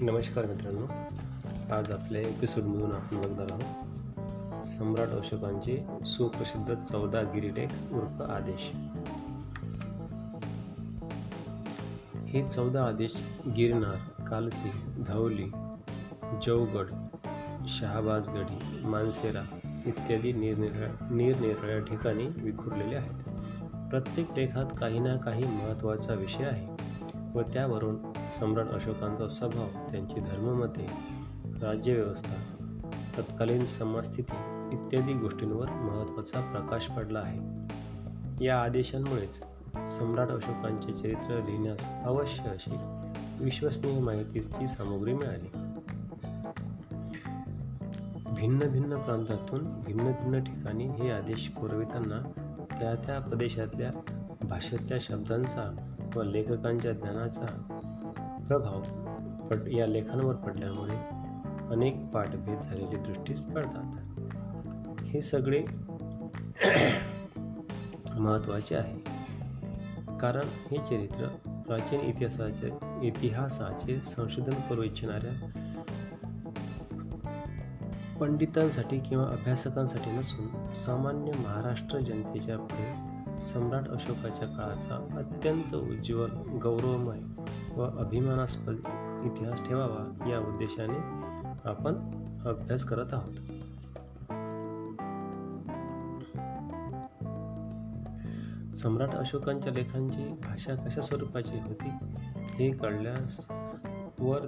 नमस्कार मित्रांनो. आज आपल्या एपिसोडमधून आपण बघणार आहोत सम्राट अशोकांचे सुप्रसिद्ध चौदा गिरीटेक उर्फ आदेश. हे चौदा आदेश गिरनार कालसी धावली जवगड शहाबाजगडी मानसेरा इत्यादी निरनिराळ्या निरनिराळ्या ठिकाणी विखुरलेले आहेत. प्रत्येक लेखात काही ना काही महत्त्वाचा विषय आहे व त्यावरून सम्राट अशोकांचा स्वभाव त्यांची धर्ममते राज्यव्यवस्था तत्कालीन समाजस्थिती इत्यादी गोष्टींवर महत्त्वाचा प्रकाश पडला आहे. या आदेशांमुळेच सम्राट अशोकांचे चरित्र लिहिण्यास अवश्य अशी विश्वसनीय माहितीची सामग्री मिळाली. भिन्न भिन्न प्रांतातून भिन्न भिन्न ठिकाणी हे आदेश पुरविताना त्या त्या प्रदेशातल्या भाषेतल्या शब्दांचा व लेखकांच्या ज्ञानाचा प्रभाव पट या लेखांवर पडल्यामुळे अनेक पाठभेद झालेली दृष्टीस पडतात हे सगळे महत्त्वाचे आहे. कारण हे चरित्र प्राचीन इतिहासाचे इतिहासाचे संशोधन करू इच्छिणाऱ्या पंडितांसाठी किंवा अभ्यासकांसाठी नसून सामान्य महाराष्ट्र जनतेच्या पुढे सम्राट अशोकाच्या काळाचा अत्यंत उज्ज्वल गौरवमय व अभिमानास्पद इतिहास ठेवावा या उद्देशाने आपण अभ्यास करत आहोत. सम्राट अशोकांच्या लेखांची भाषा कशा स्वरूपाची होती हे कळल्यास वर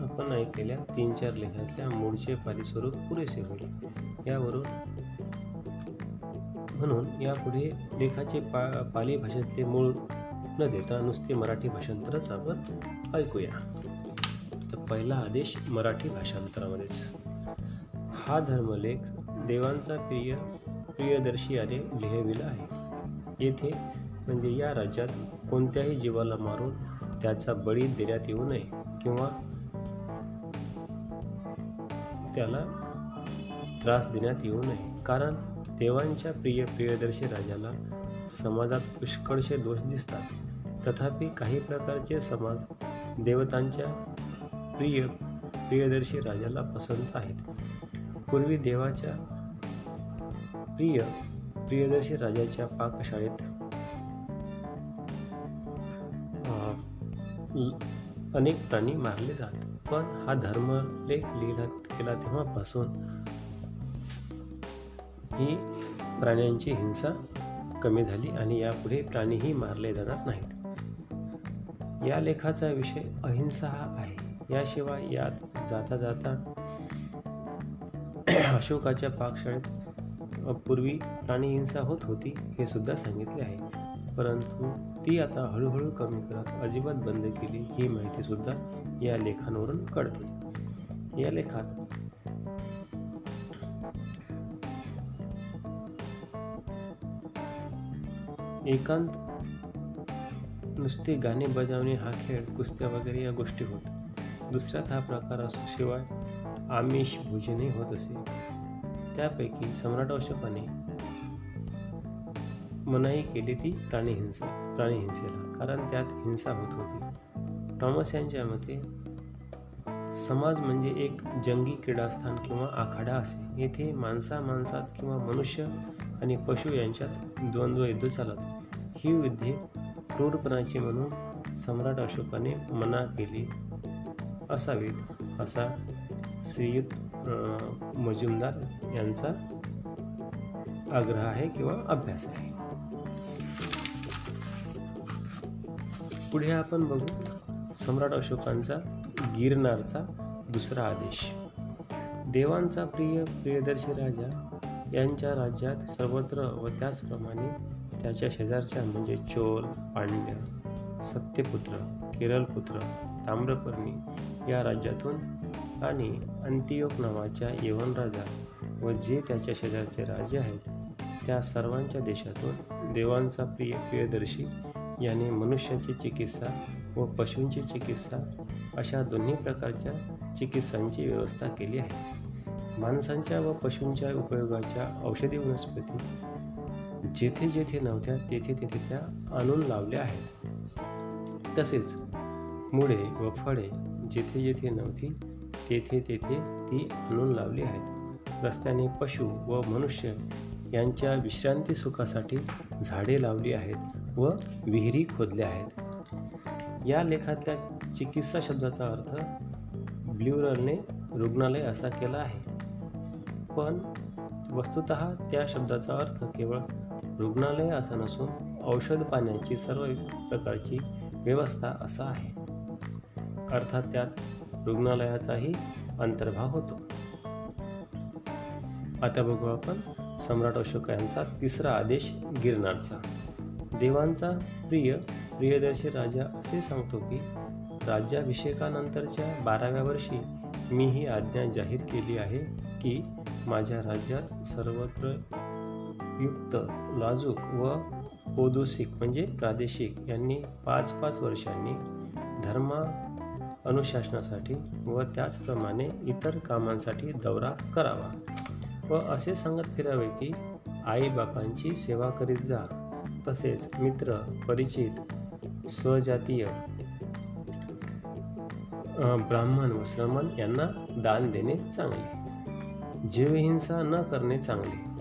आपण ऐकलेल्या तीन चार लेखातल्या मूळचे पाली स्वरूप पुरेसे होईल. यावरून म्हणून यापुढे लेखाचे पा पाली भाषेतले मूळ न देता नुसते मराठी भाषांतरच आपण ऐकूया. तर पहिला आदेश मराठी भाषांतरामध्येच. हा धर्मलेख देवांचा प्रिय प्रियदर्शी याने लिहिविला आहे. येथे म्हणजे या राज्यात कोणत्याही जीवाला मारून त्याचा बळी देण्यात येऊ नये किंवा त्याला त्रास देण्यात येऊ नये. कारण देवांच्या प्रिय प्रियदर्शी राजाला समाजात पुष्कळशे दोष दिसतात. तथापि काही प्रकारचे समाज देवतांच्या प्रिय प्रियदर्शी राजाला पसंत आहेत. पूर्वी देवाच्या प्रिय प्रियदर्शी राजाच्या पाकशाळेत अनेक प्राणी मारले जात. पण हा धर्मलेख लिहिला केला तेव्हापासून ही प्राण्यांची हिंसा कमी झाली आणि यापुढे प्राणीही मारले जाणार नाहीत. या लेखाचा विषय अहिंसा हा आहे. याशिवाय यात जाता जाता अशोकाच्या पाकशाळेत पूर्वी प्राणीहिंसा होत होती हे सुद्धा सांगितले आहे. परंतु ती आता हळूहळू कमी करत अजिबात बंद केली ही माहिती सुद्धा या लेखांवरून कळते. या लेखात एकांत नुसते गाणे बजावणे हा खेळ कुस्त्या वगैरे या गोष्टी होत. दुसऱ्यात हा प्रकार असो शिवाय आमिष भोजनही होत असे. त्यापैकी सम्राट अशोकाने मनाई केली ती प्राणीहिंसा प्राणीहिंसेला कारण त्यात हिंसा होत होती. टॉमस यांच्या मते समाज म्हणजे एक जंगी क्रीडास्थान किंवा आखाडा असे. येथे माणसा माणसात किंवा मनुष्य आणि पशु यांच्यात द्वंद्व युद्ध चालत. ही युद्धे क्रूरपणाची म्हणून सम्राट अशोकाने मना केली असावीत असा श्रीयुत मजुमदार यांचा आग्रह आहे किंवा अभ्यास आहे. पुढे आपण बघू सम्राट अशोकांचा गिरनारचा दुसरा आदेश. देवांचा प्रिय प्रियदर्शी राजा यांच्या राज्यात सर्वत्र व त्याचप्रमाणे त्याच्या शेजारच्या म्हणजे चोल पांड्य सत्यपुत्र केरळपुत्र ताम्रपर्णी या राज्यातून आणि अंतियोक नावाच्या यवन राजा व जे त्याच्या शेजारचे राजे आहेत त्या सर्वांच्या देशातून देवांचा प्रिय प्रियदर्शी याने मनुष्याची चिकित्सा व पशूंची चिकित्सा अशा दोन्ही प्रकारच्या चिकित्सांची व्यवस्था केली आहे. माणसांच्या व पशूंच्या उपयोगाच्या औषधी वनस्पती जेथे जेथे नव्हत्या तेथे तेथे त्या आणून लावल्या आहेत. तसेच मुळे व फळे जेथे जेथे नव्हती तेथे तेथे ती आणून लावली आहेत. रस्त्याने पशु व मनुष्य यांच्या विश्रांती सुखासाठी झाडे लावली आहेत व विहिरी खोदल्या आहेत. या लेखातल्या चिकित्सा शब्दाचा अर्थ ब्ल्युरलने रुग्णालय असा केला आहे. पण वस्तुत त्या शब्दाचा अर्थ केवळ रुग्णालय असा नसून औषध पाण्याची सर्व प्रकारची व्यवस्था असा आहे. अर्थात त्यात रुग्णालयाचाही अंतर्भाव होतो. आता बघू आपण सम्राट अशोक यांचा तिसरा आदेश गिरनारचा. देवांचा प्रिय प्रियदर्शी राजा असे सांगतो की राज्याभिषेकानंतरच्या बाराव्या वर्षी मी ही आज्ञा जाहीर केली आहे की माझ्या राज्यात सर्वत्र युक्त लाजूक व पोदुसिक म्हणजे प्रादेशिक यांनी पाच पाच वर्षांनी धर्मा अनुशासनासाठी व त्याचप्रमाणे इतर कामांसाठी दौरा करावा व असे सांगत फिरावे की आईबापांची सेवा करीत जा. तसेच मित्र परिचित स्वजातीय ब्राह्मण व श्रमण यांना दान देणे चांगले. जीवहिंसा न करणे चांगले.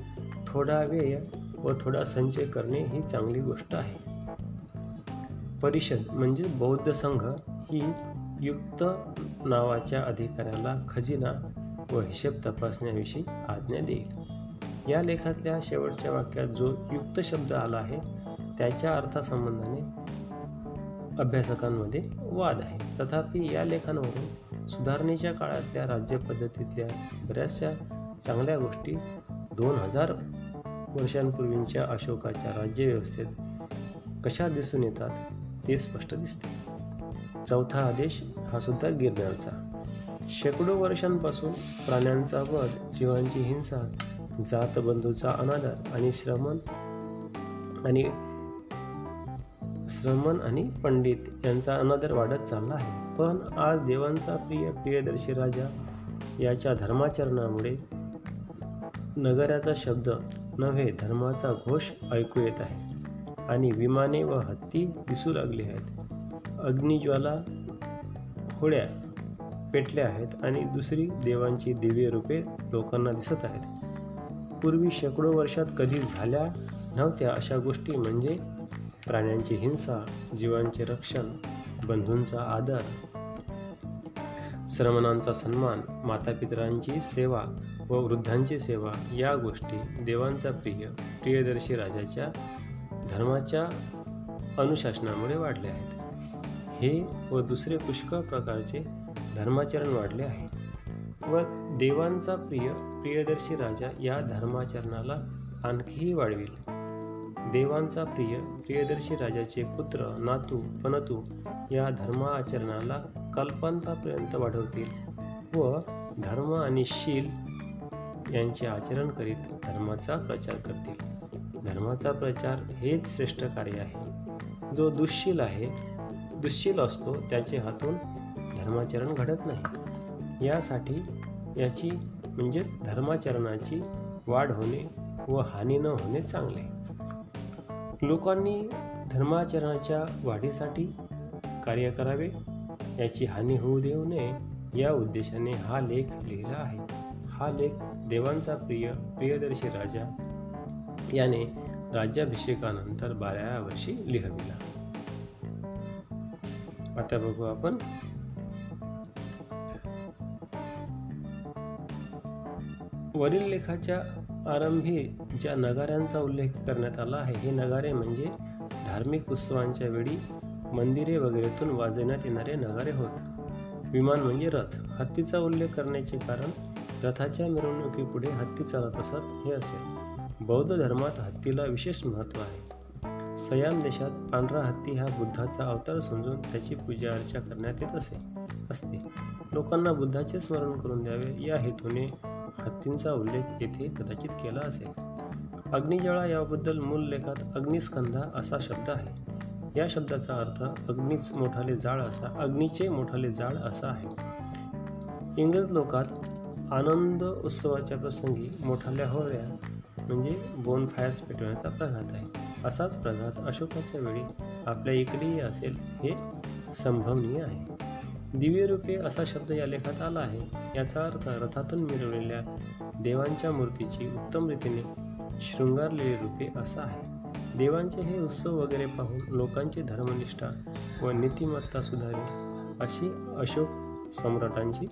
थोडा वेळ व थोडा संचय करणे ही चांगली गोष्ट आहे. परिषद म्हणजे बौद्ध संघ ही युक्त नावाच्या अधिकाऱ्याला खजिना व हिशेब तपासण्याविषयी आज्ञा देईल. या लेखातल्या शेवटच्या वाक्यात जो युक्त शब्द आला आहे त्याच्या अर्थासंबंधाने अभ्यासकांमध्ये वाद आहे. तथापि या लेखांवरून सुधारणेच्या काळातल्या राज्यपद्धतीतल्या बऱ्याचशा चांगल्या गोष्टी दोन हजार वर्षांपूर्वींच्या अशोकाच्या राज्यव्यवस्थेत कशा दिसून येतात ते स्पष्ट दिसते. चौथा आदेश हा सुद्धा गिरण्याचा शेकडो वर्षांपासून प्राण्यांचा वध जीवांची हिंसा जातबंधूचा अनादर आणि श्रमण आणि श्रमण आणि पंडित यांचा अनादर वाढत चालला आहे. पण आज देवांचा प्रिय प्रियदर्शी राजा याच्या धर्माचरणामुळे नगराचा शब्द नव्हे धर्माचा घोष ऐकू येत आहे. आणि विमाने व हत्ती दिसू लागली आहेत. अग्निज्वाला होळ्या पेटल्या आहेत आणि दुसरी देवांची दिव्य रूपे लोकांना दिसत आहेत. पूर्वी शेकडो वर्षात कधी झाल्या नव्हत्या अशा गोष्टी म्हणजे प्राण्यांची हिंसा जीवांचे रक्षण बंधूंचा आदर श्रमणांचा सन्मान मातापितरांची सेवा व वृद्धांची सेवा या गोष्टी देवांचा प्रिय प्रियदर्शी राजाच्या धर्माच्या अनुशासनामुळे वाढल्या आहेत. हे व दुसरे पुष्कळ प्रकारचे धर्माचरण वाढले आहे. व देवांचा प्रिय प्रियदर्शी राजा या धर्माचरणाला आणखीही वाढविल. देवांचा प्रिय प्रियदर्शी राजाचे पुत्र नातू पनतू या धर्माचरणाला कल्पांतापर्यंत वाढवतील व धर्म आणि शील यांचे आचरण करीत धर्माचा प्रचार करतील. धर्माचा प्रचार हेच श्रेष्ठ कार्य आहे. जो दुःशील आहे दुःशील असतो त्याचे हातून धर्माचरण घडत नाही. यासाठी याची म्हणजेच धर्माचरणाची वाढ होणे व हानी न होणे चांगले. लोकांनी धर्माचरणाच्या वाढीसाठी कार्य करावे याची हानी होऊ देऊ नये या उद्देशाने हा लेख लिहिला आहे. हा लेख देवांचा प्रिय प्रियदर्शी राजा याने राज्याभिषेकानंतर बाराव्या वर्षी लिहविला आता बघू आपण. वरील लेखाच्या आरंभी ज्या नगाऱ्यांचा उल्लेख करण्यात आला आहे हे नगारे म्हणजे धार्मिक उत्सवांच्या वेळी मंदिरे वगैरेतून वाजवण्यात येणारे नगारे होत. विमान म्हणजे रथ. हत्तीचा उल्लेख करण्याचे कारण रथाच्या मिरवणुकीपुढे हत्ती चालत असत हे असेल बौद्ध धर्मात हत्तीला विशेष महत्त्व आहे. सयाम देशात पांढरा हत्ती हा बुद्धाचा अवतार समजून त्याची पूजा अर्चा करण्यात येत असे असते. लोकांना बुद्धाचे स्मरण करून द्यावे या हेतूने हत्तींचा उल्लेख येथे कदाचित केला असेल. अग्निजळा याबद्दल मूल लेखात अग्निस्कंधा असा शब्द आहे. या शब्दाचा अर्थ अग्नीच मोठाले जाळ असा अग्नीचे मोठाले जाळ असा आहे. इंग्रज लोकात आनंद उत्सवाच्या प्रसंगी मोठाल्या होळ्या म्हणजे बोन फायर्स पेटवण्याचा प्रघात आहे. असाच प्रघात अशोकाच्या वेळी आपल्या इकडेही असेल हे संभवनीय आहे. दिव्य रूपे असा शब्द या लेखात आला आहे. याचा अर्थ रथातून मिळवलेल्या देवांच्या मूर्तीची उत्तम रीतीने शृंगारलेली रूपे असा आहे. देवांचे हे उत्सव वगैरे पाहून लोकांची धर्मनिष्ठा व नीतिमत्ता सुधारेल अशी अशोक सम्राटांची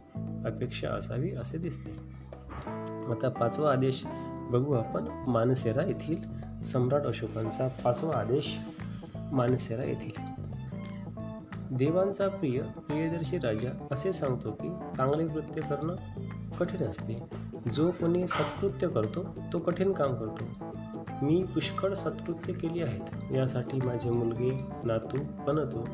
अपेक्षा असावी असे दिसते. आता पाचवा आदेश बघू आपण. मानसेरा येथील सम्राट अशोकांचा पाचवा आदेश मानसेरा येथील. देवांचा प्रिय प्रियदर्शी राजा असे सांगतो की चांगले कृत्य करणं कठीण असते. जो कोणी सत्कृत्य करतो तो कठीण काम करतो. मी पुष्कळ सत्कृत्य केली आहेत. यासाठी माझे मुलगे नातू बनतो.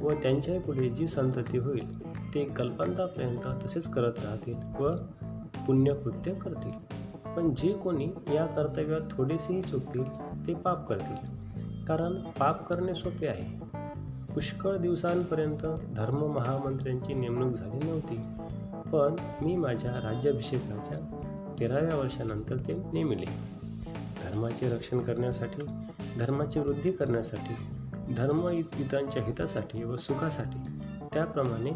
व त्यांच्या पुढे जी संतती होईल ते कल्पांतापर्यंत तसेच करत राहतील व पुण्यकृत्य करतील. पण जे कोणी या कर्तव्यात थोडेसेही चुकतील ते पाप करतील. कारण पाप करणे सोपे आहे. पुष्कळ दिवसांपर्यंत धर्म महामंत्र्यांची नेमणूक झाली नव्हती. पण मी माझ्या राज्याभिषेकाच्या तेराव्या वर्षानंतर ते नेमिले. धर्माचे रक्षण करण्यासाठी धर्माची वृद्धी करण्यासाठी धर्मयुतांच्या हितासाठी व सुखासाठी. त्याप्रमाणे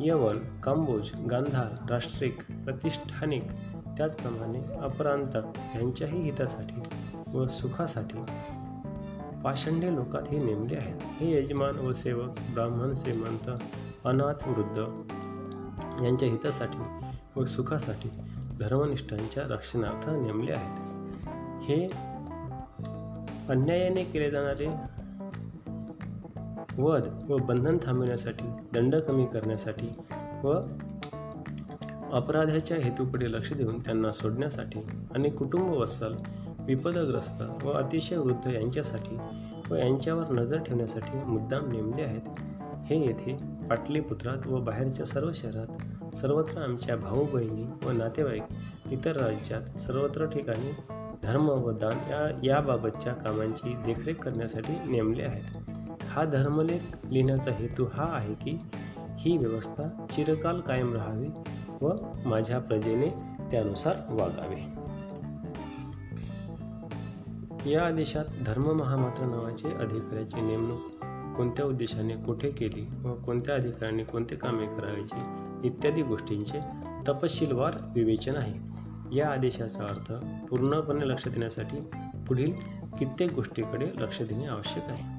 यवन कांबोज गांधार राष्ट्रिक प्रतिष्ठानिक त्याचप्रमाणे अपरांतक यांच्याही हितासाठी व सुखासाठी पाषंडे लोकात हे नेमले आहेत. हे यजमान व सेवक ब्राह्मण श्रीमंत अनाथ वृद्ध यांच्या हितासाठी व सुखासाठी धर्मनिष्ठांच्या रक्षणार्थ नेमले आहेत. हे अन्यायाने केले जाणारे वध व बंधन थांबविण्यासाठी दंड कमी करण्यासाठी व अपराधाच्या हेतूकडे लक्ष देऊन त्यांना सोडण्यासाठी आणि कुटुंब वत्सल विपदग्रस्त व अतिशय वृद्ध यांच्यासाठी व यांच्यावर नजर ठेवण्यासाठी मुद्दाम नेमले आहेत. हे येथे पाटलीपुत्रात व बाहेरच्या सर्व शहरात सर्वत्र आमच्या भाऊ बहिणी व नातेवाईक इतर राज्यात सर्वत्र ठिकाणी धर्म व दान या याबाबतच्या कामांची देखरेख करण्यासाठी नेमले आहेत. हा धर्मलेख लिहिण्याचा हेतू हा आहे की ही व्यवस्था चिरकाल कायम राहावी व माझ्या प्रजेने त्यानुसार वागावे. या आदेशात धर्म महामात्र नावाचे अधिकाऱ्याची नेमणूक कोणत्या उद्देशाने कुठे केली व कोणत्या अधिकाऱ्याने कोणते कामे करायचे इत्यादी गोष्टींचे तपशीलवार विवेचन आहे. या आदेशाचा अर्थ पूर्णपणे लक्ष देण्यासाठी पुढील कित्येक गोष्टीकडे लक्ष देणे आवश्यक आहे.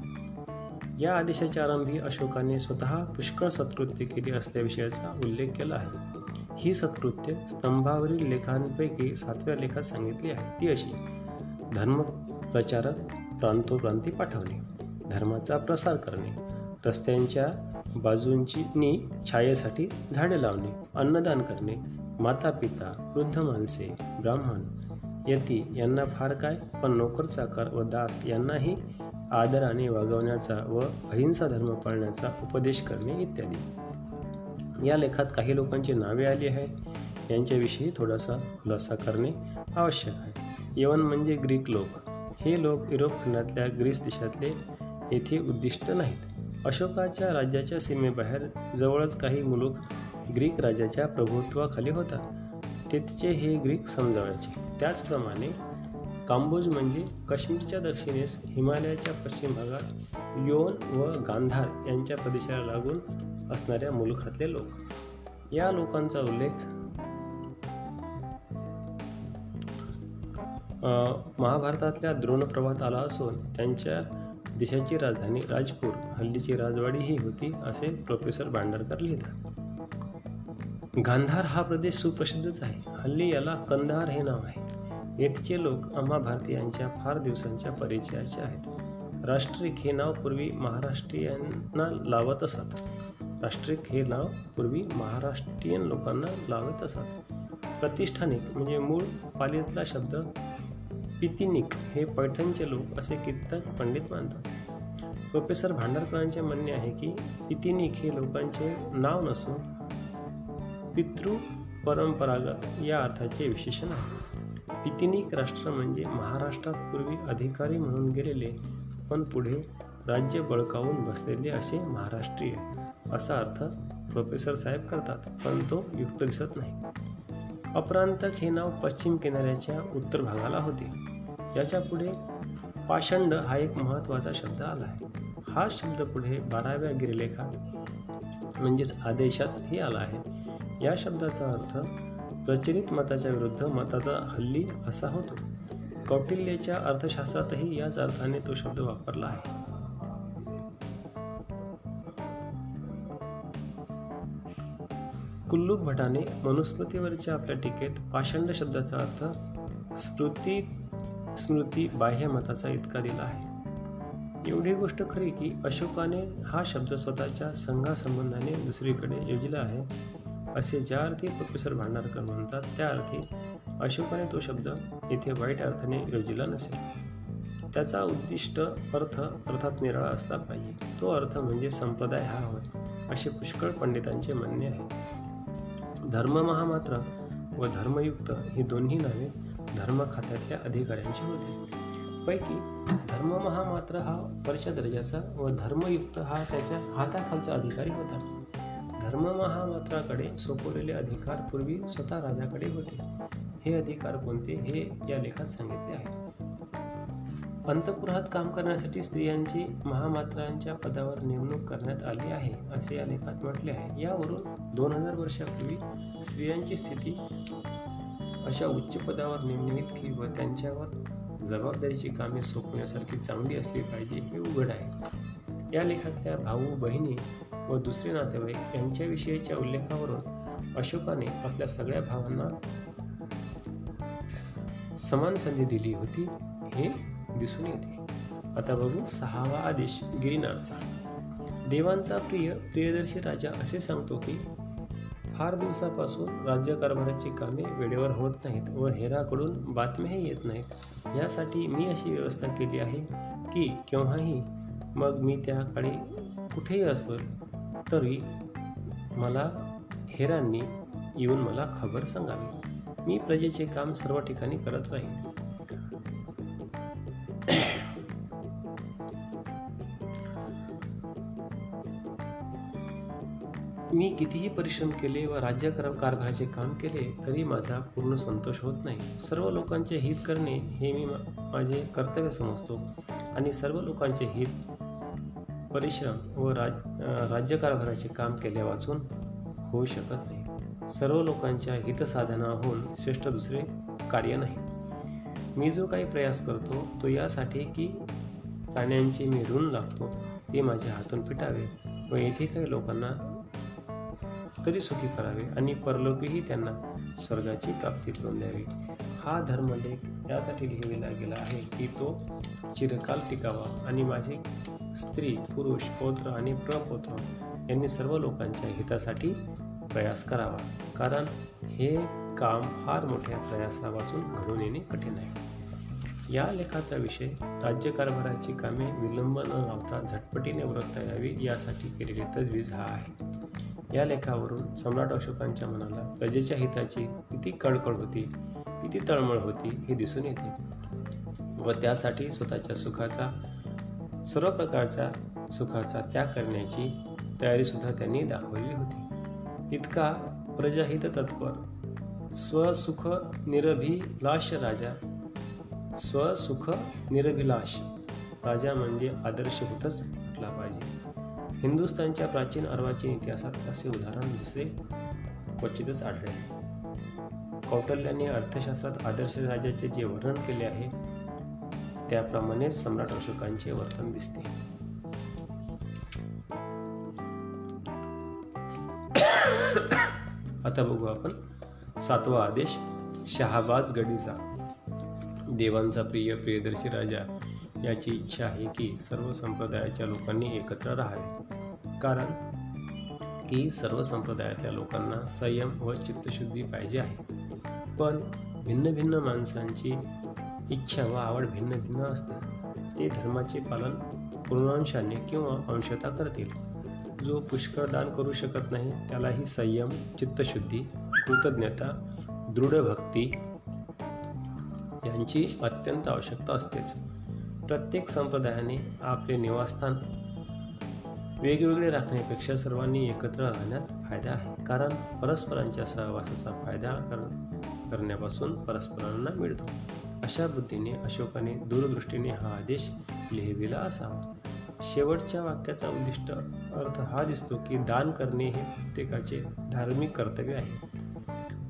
या आदेशाच्या आरंभी अशोकाने स्वतः पुष्कळ सत्कृत्य केली असल्याविषयीचा उल्लेख केला आहे. ही सत्कृत्य स्तंभावरील लेखांपैकी सातव्या लेखात सांगितली आहे. ती अशी. धर्म प्रचारक प्रांतोप्रांती पाठवणे. धर्माचा प्रसार करणे. रस्त्यांच्या बाजूंची नी छायेसाठी झाडे लावणे. अन्नदान करणे. माता पिता वृद्ध माणसे ब्राह्मण यती यांना फार काय? पण नोकर चाकर व दास यांनाही आदराने वागवण्याचा व अहिंसा धर्म पाळण्याचा उपदेश करणे इत्यादी. या लेखात काही लोकांची नावे आली आहेत. यांच्याविषयी थोडासा खुलासा करणे आवश्यक आहे. यवन म्हणजे ग्रीक लोक. हे लोक युरोप खंडातल्या ग्रीस देशातले येथे उद्दिष्ट नाहीत. अशोकाच्या राज्याच्या सीमेबाहेर जवळच काही मुलूक ग्रीक राजाच्या प्रभुत्वाखाली होता तिथचे हे ग्रीक समजावायचे. त्याचप्रमाणे कांबोज म्हणजे काश्मीरच्या दक्षिणेस हिमालयाच्या पश्चिम भागात योन व गांधार यांच्या प्रदेशाला लागून असणाऱ्या मुलखातले लोक. या लोकांचा उल्लेख महाभारतातल्या द्रोणप्रवाहात आला असून त्यांच्या देशाची राजधानी राजपूर हल्लीची राजवाडी ही होती असे प्रोफेसर भांडारकर लिहितात. गांधार हा प्रदेश सुप्रसिद्धच आहे. हल्ली याला कंधार हे नाव आहे. येथचे लोक आम्हा भारतीयांच्या फार दिवसांच्या परिचयाचे आहेत. राष्ट्रिक हे नाव पूर्वी महाराष्ट्रीयांना लावत असत. राष्ट्रिक हे नाव पूर्वी महाराष्ट्रीयन लोकांना लावत असत. प्रतिष्ठानिक म्हणजे मूळ पालीतला शब्द पितिनिक हे पैठणचे लोक असे कित्येक पंडित मानतात. प्रोफेसर भांडारकरांचे म्हणणे आहे की पितिनिक हे लोकांचे नाव नसून पितृ परंपरागत या अर्थाचे विशेषण आहे. पितिनिक राष्ट्र म्हणजे महाराष्ट्रात पूर्वी अधिकारी म्हणून गेलेले पण पुढे राज्य बळकावून बसलेले असे महाराष्ट्रीय असा अर्थ प्रोफेसर साहेब करतात पण तो युक्त दिसत नाही. अपरांतक हे नाव पश्चिम किनाऱ्याच्या उत्तर भागाला होते. याच्यापुढे पाषंड हा एक महत्त्वाचा शब्द आला आहे. हा शब्द पुढे बाराव्या गिरिलेखात म्हणजेच आदेशातही आला आहे. या शब्दाचा अर्थ प्रचलित मताच्या विरुद्ध मताचा हल्ली असा होतो. कौटिल्यच्या अर्थशास्त्रातही याच अर्थाने तो शब्द वापरला आहे. कुल्लूक भटाने मनुस्मृतीवरच्या आपल्या टीकेत पाषंड शब्दाचा अर्थ स्मृती स्मृती बाह्य मताचा इतका दिला आहे. एवढी गोष्ट खरी की अशोकाने हा शब्द स्वतःच्या संघासंबंधाने दुसरीकडे योजला आहे. असे ज्या अर्थी प्रोफेसर भांडारकर म्हणतात त्या अर्थी अशोकाने तो शब्द येथे वाईट अर्थाने योजला नसेल. त्याचा उद्दिष्ट अर्थ अर्थात निराळा असला पाहिजे. तो अर्थ म्हणजे संप्रदाय हा होय असे पुष्कळ पंडितांचे म्हणणे आहे. धर्म महामात्र व धर्मयुक्त ही दोन्ही नावे धर्म खात्यातल्या अधिकाऱ्यांची होती. पैकी धर्म महामात्र हा वरच्या दर्जाचा व धर्मयुक्त हा त्याच्या हाताखालचा अधिकारी होता. धर्म महामात्राकडे सोपवलेले अधिकार पूर्वी स्वतः राजाकडे होते. हे अधिकार कोणते हे या लेखात सांगितले आहे. अंतपुरात काम करण्यासाठी स्त्रियांची महामात्रांच्या पदावर नेमणूक करण्यात आली आहे असे या लेखात म्हटले आहे. यावरून दोन हजार वर्षापूर्वी स्त्रियांची स्थिती अशा उच्च पदावर नेमणे व त्यांच्यावर जबाबदारीची कामे सोपवण्यासारखी चांगली असली पाहिजे हे उघड आहे. या लेखातल्या भाऊ बहिणी व दुसरे नातेवाईक यांच्याविषयीच्या उल्लेखावरून अशोकाने आपल्या सगळ्या भावांना समान संधी दिली होती हे दिसून येते. आता बघू सहावा आदेश गिरिनारचा देवांचा प्रिय प्रियदर्शी राजा असे सांगतो की फार दिवसापासून राज्यकारभाराची कामे वेळेवर होत नाहीत व हेराकडून बातम्याही येत नाहीत. यासाठी मी अशी व्यवस्था केली आहे की केव्हाही मग मी त्या काळी कुठेही असलो तरी मला हेरांनी येऊन मला खबर सांगावी. मी प्रजेचे काम सर्व ठिकाणी करत राहील मी कितीही परिश्रम केले व राज्य कारभाराचे काम केले तरी माझा पूर्ण संतोष होत नाही. सर्व लोकांचे हित करणे हे मी माझे कर्तव्य समजतो आणि सर्व लोकांचे हित परिश्रम व राज राज्यकारभाराचे काम केले वाचून होऊ शकत नाही. सर्व लोकांच्या हितसाधनाहून श्रेष्ठ दुसरे कार्य नाही. मी जो काही प्रयास करतो तो यासाठी की प्राण्यांचे मी ऋण लागतो ते माझ्या हातून पिटावे व येथे काही लोकांना तरी सुखी करावे आणि परलोकीही त्यांना स्वर्गाची प्राप्ती करून द्यावी. हा धर्मलेख यासाठी लिहिलेला गेला आहे की तो चिरकाल टिकावा आणि माझे स्त्री पुरुष पौत्र आणि प्रपौत्र यांनी सर्व लोकांच्या हितासाठी प्रयास करावा. कारण हे काम फार मोठ्या प्रयासापासून घडून येणे कठीण आहे. या लेखाचा विषय राज्यकारभाराची कामे विलंब न लावता झटपटीने उरकता यावी यासाठी केलेली तजवीज हा आहे. या लेखावरून सम्राट अशोकांच्या मनाला प्रजेच्या हिताची किती कळकळ होती किती तळमळ होती हे दिसून येते व त्यासाठी स्वतःच्या सुखाचा सर्व प्रकारचा सुखाचा त्याग करण्याची तयारी सुद्धा त्यांनी दाखवली होती. इतका प्रजाहित तत्पर स्वसुख निरभिलाष राजा स्वसुख निरभिलाष राजा म्हणजे आदर्शभूतच म्हटला पाहिजे. हिंदुस्थानच्या प्राचीन अर्वाचीन इतिहासात असे उदाहरण दुसरे क्वचितच आढळले. कौटल्याने अर्थशास्त्रात आदर्श राजाचे जे वर्णन केले आहे त्याप्रमाणेच सम्राट अशोकांचे वर्तन दिसते. आता बघू आपण सातवा आदेश शहाबाज गडीचा. देवांचा प्रिय प्रियदर्शी राजा याची इच्छा आहे की सर्व संप्रदायाच्या लोकांनी एकत्र राहावे. कारण की सर्व संप्रदायातल्या लोकांना संयम व चित्तशुद्धी पाहिजे आहे. पण भिन्न भिन्न माणसांची इच्छा व आवड भिन्न भिन्न असते. ते धर्माचे पालन पूर्णांशाने किंवा अंशता करतील. जो पुष्कळ दान करू शकत नाही त्यालाही संयम चित्तशुद्धी कृतज्ञता दृढ भक्ती यांची अत्यंत आवश्यकता असतेच. प्रत्येक संप्रदायाने आपले निवासस्थान वेगवेगळे राखण्यापेक्षा सर्वांनी एकत्र राहण्यात फायदा आहे. कारण परस्परांच्या सहवासाचा फायदा कर करण्यापासून परस्परांना मिळतो. अशा बुद्धीने अशोकाने दूरदृष्टीने हा आदेश लिहिलेला असावा. शेवटच्या वाक्याचा उद्दिष्ट अर्थ हा दिसतो की दान करणे हे प्रत्येकाचे धार्मिक कर्तव्य आहे.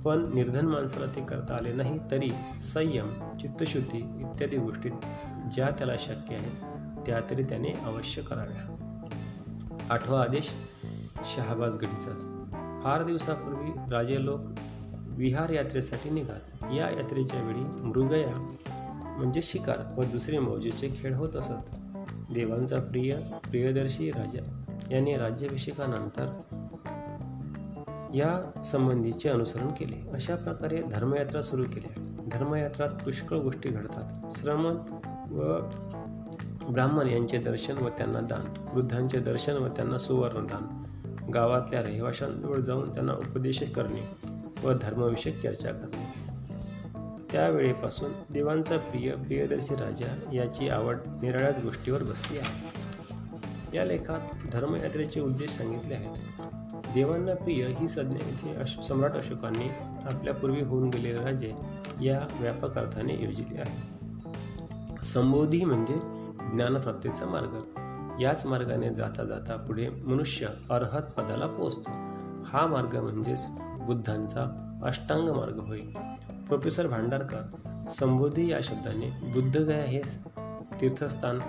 पण निर्धन माणसाला ते करता आले नाही तरी संयम चित्तशुद्धी इत्यादी गोष्टी ज्या त्याला शक्य आहेत त्या तरी त्याने अवश्य कराव्या. आठवा आदेश शहाबाज गडीचाच फार दिवसापूर्वी राजे लोक विहार यात्रेसाठी निघाले. या यात्रेच्या वेळी मृगया म्हणजे शिकार व दुसरे मौजेचे खेळ होत असत. देवांचा प्रिय प्रियदर्शी राजा यांनी राज्याभिषेकानंतर या संबंधीचे अनुसरण केले. अशा प्रकारे धर्मयात्रा सुरू केल्या. धर्मयात्रात पुष्कळ गोष्टी घडतात. श्रमण व ब्राह्मण यांचे दर्शन व त्यांना दान वृद्धांचे दर्शन व त्यांना सुवर्णदान गावातल्या रहिवाशांजवळ जाऊन त्यांना उपदेश करणे व धर्मविषयक चर्चा करणे. त्यावेळेपासून देवांचा प्रिय प्रियदर्शी राजा याची आवड निराळ्याच गोष्टीवर बसली आहे. या लेखात धर्मयात्रेचे उद्देश सांगितले आहेत. देवांना प्रिय ही संज्ञा इथे अश सम्राट अशोकांनी आपल्यापूर्वी होऊन गेलेले राजे या व्यापक अर्थाने योजिले आहे. संबोधी म्हणजे ज्ञानप्राप्तीचा मार्ग. याच मार्गाने जाता जाता पुढे मनुष्य अर्हत पदाला पोहोचतो. हा मार्ग म्हणजेच बुद्धांचा अष्टांग मार्ग होय. प्रोफेसर भांडारकर संबोधी या शब्दाने बुद्धगया हे तीर्थस्थान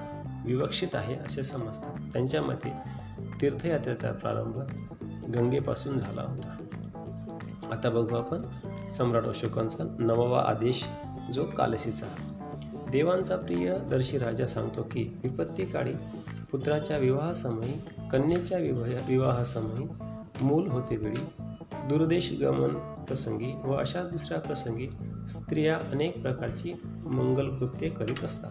विवक्षित आहे असे समजतात. त्यांच्या मते तीर्थयात्रेचा प्रारंभ गंगेपासून झाला होता. आता बघू आपण सम्राट अशोकांचा नववा आदेश जो कालसीचा. देवांचा प्रिय दर्शी राजा सांगतो की विपत्ती काळी पुत्राच्या विवाहासमयी कन्येच्या विवाह विवाहासमयी मूल होते वेळी दुर्देश गमन प्रसंगी व अशा दुसऱ्या प्रसंगी स्त्रिया अनेक प्रकारची मंगलकृत्ये करीत असतात.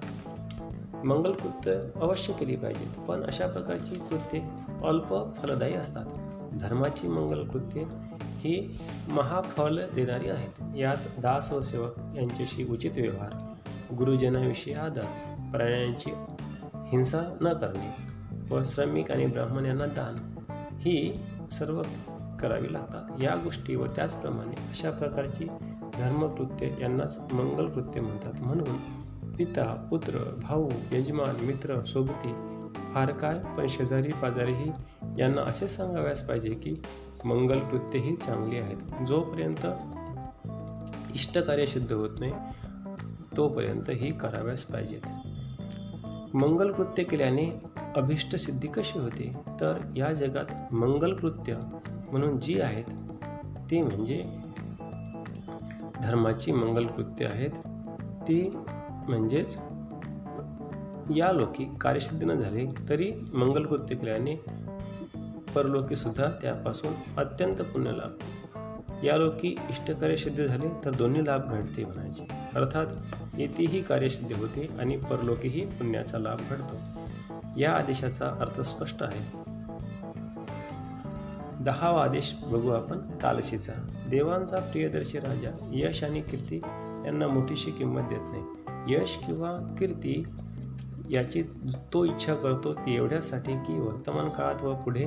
मंगलकृत्य अवश्य केली पाहिजेत पण अशा प्रकारची कृत्ये अल्प फलदायी असतात. धर्माची मंगलकृत्ये ही महाफल देणारी आहेत. यात दास व सेवक यांच्याशी उचित व्यवहार गुरुजनाविषयी आदर प्राण्यांची हिंसा न करणे व श्रमिक आणि ब्राह्मण यांना दान ही सर्व करावी लागतात. या गोष्टी व त्याचप्रमाणे अशा प्रकारची धर्मकृत्य यांनाच मंगलकृत्य म्हणतात. म्हणून पिता पुत्र भाऊ यजमान मित्र सोबती फार काय पण शेजारी पाजारीही यांना असे सांगाव्यास पाहिजे की मंगलकृत्य ही चांगली आहेत. जोपर्यंत इष्टकार्य सिद्ध होत नाही तोपर्यंत ही कराव्यास पाहिजेत. मंगलकृत्य केल्याने अभिष्ट सिद्धी कशी होते? तर या जगात मंगलकृत्य म्हणून जी आहेत ती म्हणजे धर्माची मंगलकृत्य आहेत. ती म्हणजेच या लोकी कार्यसिद्ध न झाले तरी मंगलकृत्य केल्याने परलोकीसुद्धा त्यापासून अत्यंत पुण्य लाभ या लोकी इष्टकार्य सिद्ध झाले तर दोन्ही लाभ घडते म्हणायचे. अर्थात येथेही कार्यसिद्धी होते आणि परलोकीही पुण्याचा लाभ घडतो. या आदेशाचा अर्थ स्पष्ट आहे. दहावा आदेश बघू आपण कालशीचा. देवांचा प्रियदर्शी राजा यश आणि कीर्ती यांना मोठीशी किंमत देत नाही. यश किंवा कीर्ती याची तो इच्छा करतो ती एवढ्यासाठी की वर्तमान काळात व पुढे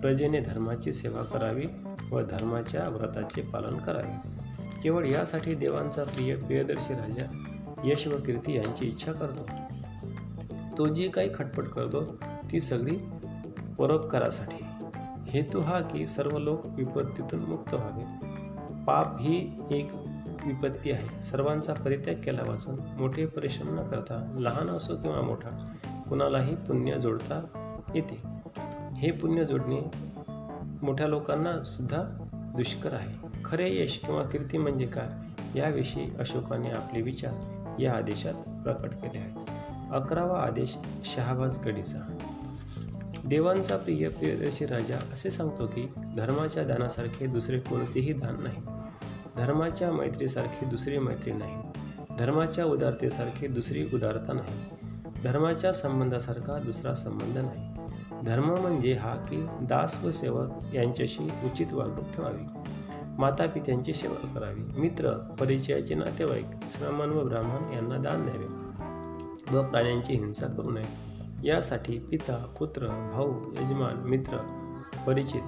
प्रजेने धर्माची सेवा करावी व धर्माच्या व्रताचे पालन करावे. केवळ यासाठी देवांचा प्रिय प्रियदर्शी राजा यश व कीर्ती यांची इच्छा करतो. तो जी काही खटपट करतो ती सगळी परोपकारासाठी. हेतू हा की सर्व लोक विपत्तीतून मुक्त व्हावे. पाप ही एक विपत्ती आहे. सर्वांचा परित्याग केला वाचून मोठे परिश्रम न करता लहान असो किंवा मोठा कुणालाही पुण्य जोडता येते. हे पुण्य जोडणे मोठ्या लोकांना सुद्धा दुष्कर आहे. खरे यश किंवा कीर्ती म्हणजे काय याविषयी अशोकाने आपले विचार या आदेशात प्रकट केले आहेत. अकरावा आदेश शहाबाज गडीचा. देवांचा प्रिय प्रियदर्शी राजा असे सांगतो की धर्माच्या दानासारखे दुसरे कोणतेही दान नाही. धर्माच्या मैत्रीसारखी दुसरी मैत्री नाही. धर्माच्या उदारतेसारखी दुसरी उदारता नाही. धर्माच्या संबंधासारखा दुसरा संबंध नाही. धर्म म्हणजे हा की दास व सेवक यांच्याशी उचित वागणूक ठेवावी. माता पित्यांची सेवा करावी. मित्र परिचयाचे नातेवाईक श्रमण व ब्राह्मण यांना दान द्यावे. व प्राण्यांची हिंसा करू नये. यासाठी पिता पुत्र भाऊ यजमान मित्र परिचित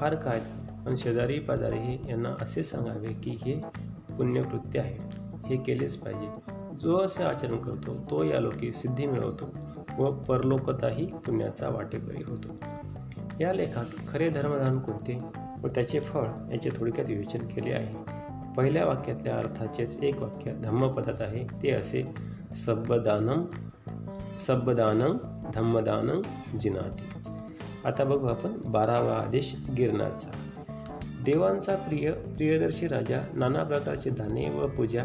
फार काय पण शेजारी पाजारीही यांना असे सांगावे की हे पुण्यकृत्य आहे. हे केलेच पाहिजे. जो असे आचरण करतो तो या लोकी सिद्धी मिळवतो व परलोकताही पुण्याचा वाटेकरी होतो. या लेखात खरे धर्मदान कोणते व त्याचे फळ याचे थोडक्यात विवेचन केले आहे. पहिल्या वाक्यातल्या अर्थाचेच एक वाक्य धम्मपदात आहे ते असे सब्बदानम सब्बदानम धम्मदानं जिनाती. आता बघू आपण बारावा आदेश गिरणारचा देवांचा प्रिय प्रियदर्शी राजा नाना प्रकारचे धान्य व पूजा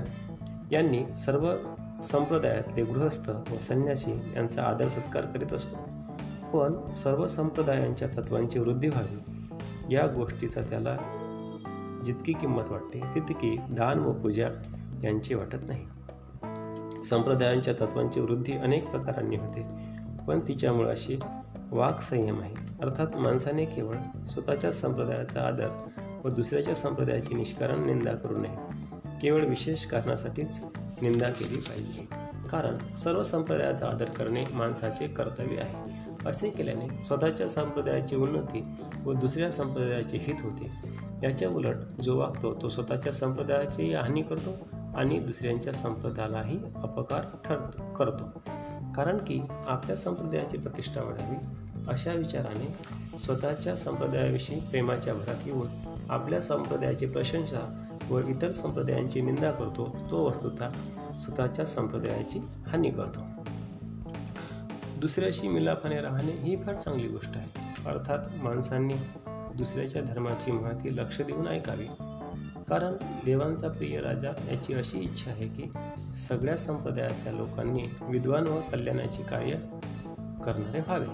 यांनी सर्व संप्रदायातले गृहस्थ व संन्यासी यांचा आदर सत्कार करीत असतो. पण सर्व संप्रदायांच्या तत्वांची वृद्धी व्हावी या गोष्टीचा त्याला जितकी किंमत वाटते तितकी दान व पूजा यांची वाटत नाही. संप्रदायांच्या तत्वांची वृद्धी अनेक प्रकारांनी होते. पण तिच्या मुळाशी वाक संयम आहे. अर्थात माणसाने केवळ स्वतःच्या संप्रदायाचा आदर व दुसऱ्याच्या संप्रदायाची निष्कारण निंदा करू नये. केवळ विशेष कारणासाठीच निंदा केली पाहिजे. कारण सर्व संप्रदायाचा आदर करणे माणसाचे कर्तव्य आहे. असे केल्याने स्वतःच्या संप्रदायाची उन्नती व दुसऱ्या संप्रदायाचे हित होते. याच्या उलट जो वागतो तो स्वतःच्या संप्रदायाचीही हानी करतो आणि दुसऱ्यांच्या संप्रदायालाही अपकार ठरतो करतो. कारण की आपल्या संप्रदायाची प्रतिष्ठा वाढावी अशा विचाराने स्वतःच्या संप्रदायाविषयी प्रेमाच्या भरात येऊन आपल्या संप्रदायाची प्रशंसा व इतर संप्रदायांची निंदा करतो तो वस्तुतः स्वतःच्या संप्रदायाची हानी करतो. दुसऱ्याशी मिलापाने राहणे ही फार चांगली गोष्ट आहे. अर्थात माणसांनी दुसऱ्याच्या धर्माची महती लक्ष देऊन ऐकावी. कारण देवांचा प्रिय राजा याची अशी इच्छा आहे की सगळ्या संप्रदायातल्या लोकांनी विद्वान व कल्याणाची कार्य करणारे व्हावे.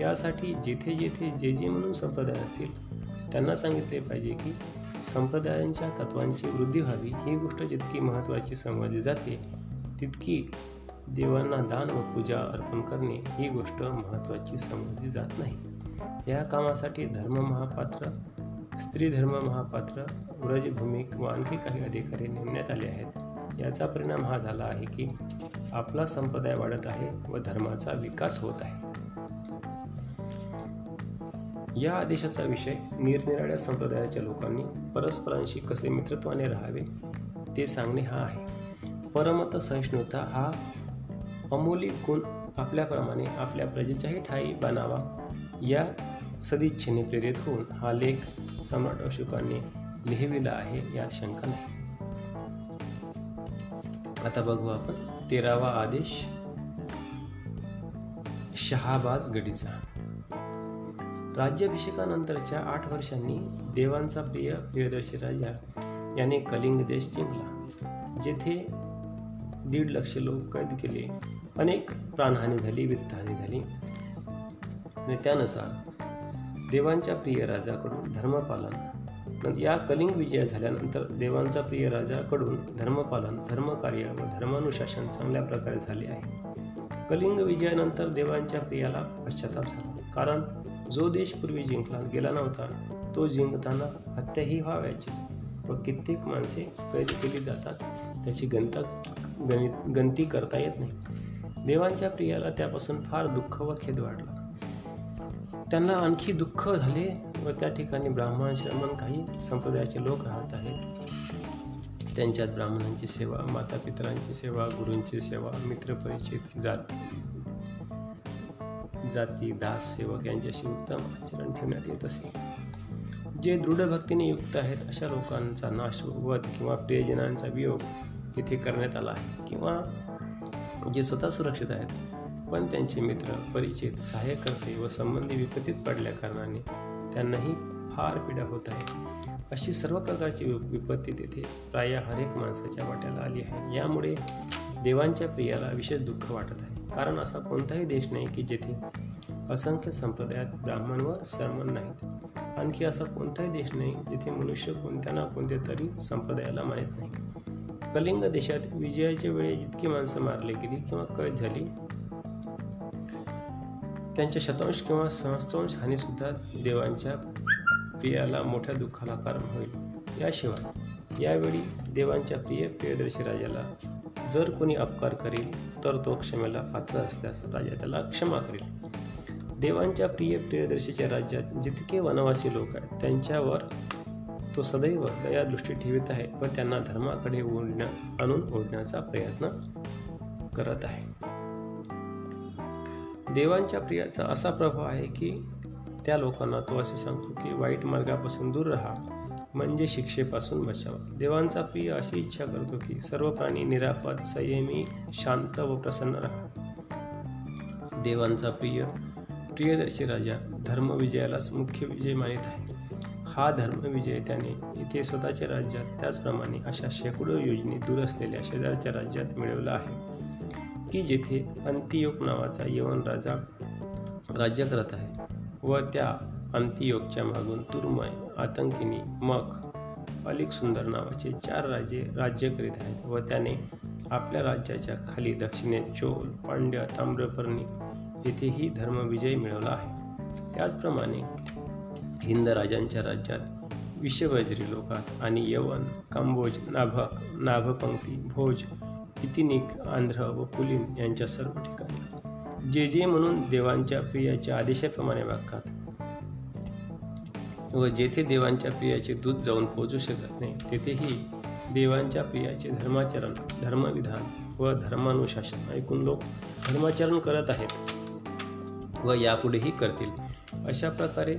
यासाठी जेथे जेथे जे जे म्हणून संप्रदाय असतील त्यांना सांगितले पाहिजे की संप्रदायांच्या तत्वांची वृद्धी व्हावी. ही गोष्ट जितकी महत्त्वाची समजली जाते तितकी देवांना दान व पूजा अर्पण करणे ही गोष्ट महत्त्वाची समजली जात नाही. या कामासाठी धर्म महापात्र स्त्री धर्म महापात्र व्रजभूमिक व आणखी काही अधिकारी नेमण्यात आले आहेत. याचा परिणाम हा झाला आहे की आपला संप्रदाय वाढत आहे व धर्माचा विकास होत आहे. या आदेशाचा विषय निरनिराळ्या संप्रदायाच्या लोकांनी परस्परांशी कसे मित्रत्वाने राहावे ते सांगणे हा आहे. परमत सहिष्णुता हा अमोलिक गुण आपल्याप्रमाणे आपल्या प्रजेच्याही ठाई बनावा या सदिच्छेने प्रेरित होऊन हा लेख सम्राट अशोकाने लिहिविला आहे यात शंका नाही. आता बघू आपण तेरावा आदेश. शहाबाज गडीचा. राज्याभिषेकानंतरच्या आठ वर्षांनी देवांचा प्रिय प्रियदर्शी राजा याने कलिंग देश जिंकला जेथे दीड लक्ष लोक कैद केले अनेक प्राणहानी झाली वित्तहानी झाली. आणि त्यानुसार देवांच्या प्रिय राजाकडून धर्मपालन. या कलिंग विजय झाल्यानंतर देवांचा प्रिय राजाकडून धर्मपालन धर्मकार्य व धर्मानुशासन चांगल्या प्रकारे झाले आहे. कलिंग विजयानंतर देवांच्या प्रियाला पश्चाताप झाला. कारण जो देश पूर्वी जिंकला गेला नव्हता तो जिंकताना हत्याही व्हाव्याचीच व कित्येक माणसे कैद केली जातात त्याची गंता गणित गंती करता येत नाही. देवांच्या प्रियाला त्यापासून फार दुःख व खेद वाढला. त्यांना आणखी दुःख झाले व त्या ठिकाणी ब्राह्मण श्रमण काही संप्रदायाचे लोक राहत आहेत. त्यांच्यात ब्राह्मणांची सेवा माता पितरांची सेवा गुरूंची सेवा मित्रपरिचित जात जाती दास सेवक यांच्याशी उत्तम आचरण ठेवण्यात येत असे. जे दृढ भक्तीने युक्त आहेत अशा लोकांचा नाश वध किंवा प्रियजनांचा वियोग तिथे करण्यात आला आहे. किंवा जे स्वतः सुरक्षित आहेत पण त्यांचे मित्र परिचित सहाय्यकर्ते व संबंधी विपत्तीत पडल्या कारणाने त्यांनाही फार पीडा होत आहे. अशी सर्व प्रकारची विपत्ती तेथे प्राय हरेक माणसाच्या वाट्याला आली आहे. यामुळे देवांच्या प्रियाला विशेष दुःख वाटत आहे. कारण असा कोणताही देश नाही की जेथे असंख्य संप्रदायात ब्राह्मण व श्रमण नाहीत. आणखी असा कोणताही देश नाही जिथे मनुष्य कोणत्या ना कोणत्या तरी संप्रदायाला माहीत नाही. कलिंग देशात विजयाच्या वेळी इतकी माणसं मारली गेली किंवा कैद झाली त्यांच्या शतांश किंवा सहस्त्रांश हानीसुद्धा देवांच्या प्रियाला मोठ्या दुःखाला कारण होईल. याशिवाय यावेळी देवांच्या प्रिय प्रियदर्शी राजाला जर कोणी अपकार करेल तर तो क्षमेला पात्र असल्यास राजा त्याला क्षमा करेल. देवांच्या प्रिय प्रियदर्शीच्या राज्यात जितके वनवासी लोक आहेत त्यांच्यावर तो सदैव दयादृष्टी ठेवित आहे व त्यांना धर्माकडे ओढण्या आणून ओढण्याचा प्रयत्न करत आहे. देवांच्या प्रियाचा असा प्रभाव आहे की त्या लोकांना तो असे सांगतो की वाईट मार्गापासून दूर राहा म्हणजे शिक्षेपासून बचावा. देवांचा प्रिय अशी इच्छा करतो की सर्व प्राणी निरापद संयमी शांत व प्रसन्न राहा. देवांचा प्रिय प्रियदर्शी राजा धर्मविजयालाच मुख्य विजय मानित आहे. हा धर्मविजय त्याने इथे स्वतःच्या राज्यात त्याचप्रमाणे अशा शेकडो योजने दूर असलेल्या शेजारच्या राज्यात मिळवला आहे. की जेथे अंतियोग नावाचा यवन राजा राज्य करत आहे व त्या अंतियोगच्या मागून तुर्मय आतंकिनी मख अलिक सुंदर नावाचे चार राजे राज्य करीत आहेत व त्याने आपल्या राज्याच्या खाली दक्षिणेत चोल पांड्य ताम्रपर्णी येथेही धर्मविजय मिळवला आहे. त्याचप्रमाणे हिंद राजांच्या राज्यात विश्ववज्री लोकात आणि यवन कांबोज नाभक नाभपंक्ती भोज इतिनिक आंध्र व पुलिन यांच्या सर्व ठिकाणी. जे जे म्हणून देवांच्या प्रियाच्या आदेशाप्रमाणे वागतात व जेथे देवांच्या प्रियाचे दूध जाऊन पोहोचू शकत नाही तेथेही देवांच्या प्रियाचे धर्माचरण धर्मविधान व धर्मानुशासन ऐकून लोक धर्माचरण करत आहेत व यापुढेही करतील. अशा प्रकारे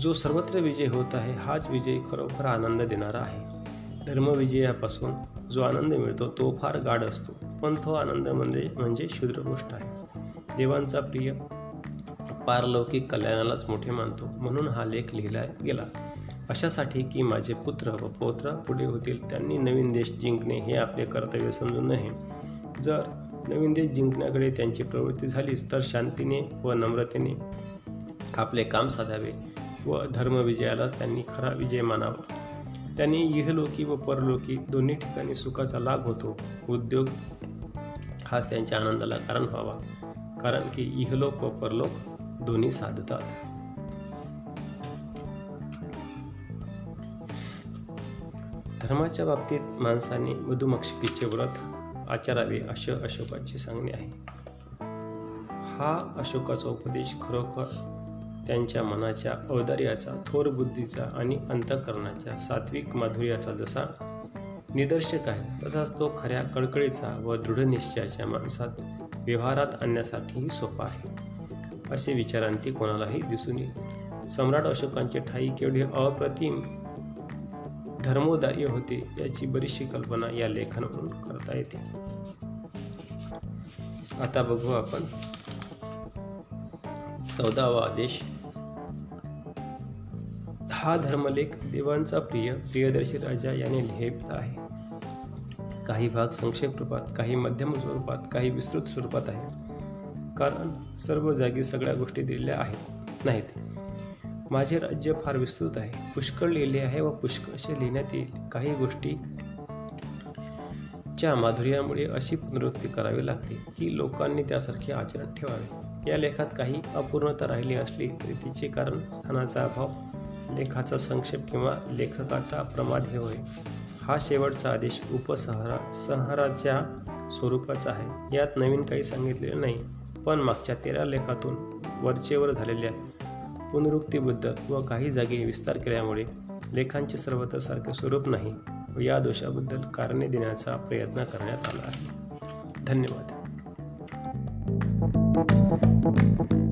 जो सर्वत्र विजय होत आहे हाच विजय खरोखर आनंद देणारा आहे. धर्मविजयापासून जो आनंद मिळतो तो फार गाढ असतो. पण तो आनंद म्हणजे म्हणजे क्षुद्र आहे. देवांचा प्रिय पारलौकिक कल्याणालाच मोठे मानतो. म्हणून हा लेख लिहिला गेला. अशासाठी की माझे पुत्र व पौत्र पुढे होतील त्यांनी नवीन देश जिंकणे हे आपले कर्तव्य समजू नये जर नवीन देश जिंकण्याकडे त्यांची प्रवृत्ती झालीच तर शांतीने व नम्रतेने आपले काम साधावे व धर्मविजयालाच त्यांनी खरा विजय मानावा. त्यांनी इहलोकी व परलोकी दोन्ही ठिकाणी सुखाचा लाभ होतो. उद्योग हाच त्यांच्या आनंदाला कारण व्हावा. कारण की इहलोक व परलोक दोन्ही साधतात. धर्माच्या बाबतीत माणसाने मधुमक्षिकेचे व्रत आचारावे असे अशोकाचे सांगणे आहे. हा अशोकाचा उपदेश खरोखर त्यांच्या मनाच्या औदार्याचा थोर बुद्धीचा आणि अंतकरणाच्या सात्विक माधुर्याचा जसा निदर्शक आहे तसाच तो खऱ्या कळकळीचा व दृढनिश्चयाच्या माणसात व्यवहारात आणण्यासाठीही सोपा आहे. असे विचारांती कोणालाही दिसून येईल. सम्राट अशोकांचे ठाई केवढे अप्रतिम धर्मोदार्य होते याची बरीचशी कल्पना या लेखांवरून करता येते. आता बघू आपण चौदावा आदेश हा धर्मलेख देवांचा प्रिय प्रियदर्शी राजा याने लिहिला आहे. काही भाग संक्षेप रूपात काही मध्यम स्वरूपात काही विस्तृत स्वरूपात आहे कारण सर्व जागी सगळ्या गोष्टी दिलेल्या आहेत नाहीत. माझे राज्य फार विस्तृत आहे. पुष्कळ लिहिले आहे व पुष्कळशे लिहिण्यात येईल. काही गोष्टी च्या माधुर्यामुळे अशी पुनरुक्ती करावी लागते की लोकांनी त्यासारखे आचरण ठेवावे. या लेखात काही अपूर्णता राहिली असली तरी तिचे कारण स्थानाचा अभाव लेखाचा संक्षेप किंवा लेखकाचा प्रमाद हे होय. हा शेवटचा आदेश उपसंहारा संहाराच्या स्वरूपाचा आहे. यात नवीन काही सांगितलेले नाही पण मागच्या तेरा लेखातून वरचेवर झालेल्या पुनरुक्तीबद्दल व काही जागी विस्तार केल्यामुळे लेखांचे सर्वत्र सारखे स्वरूप नाही व या दोषाबद्दल कारणे देण्याचा प्रयत्न करण्यात आला आहे. धन्यवाद. Thank you.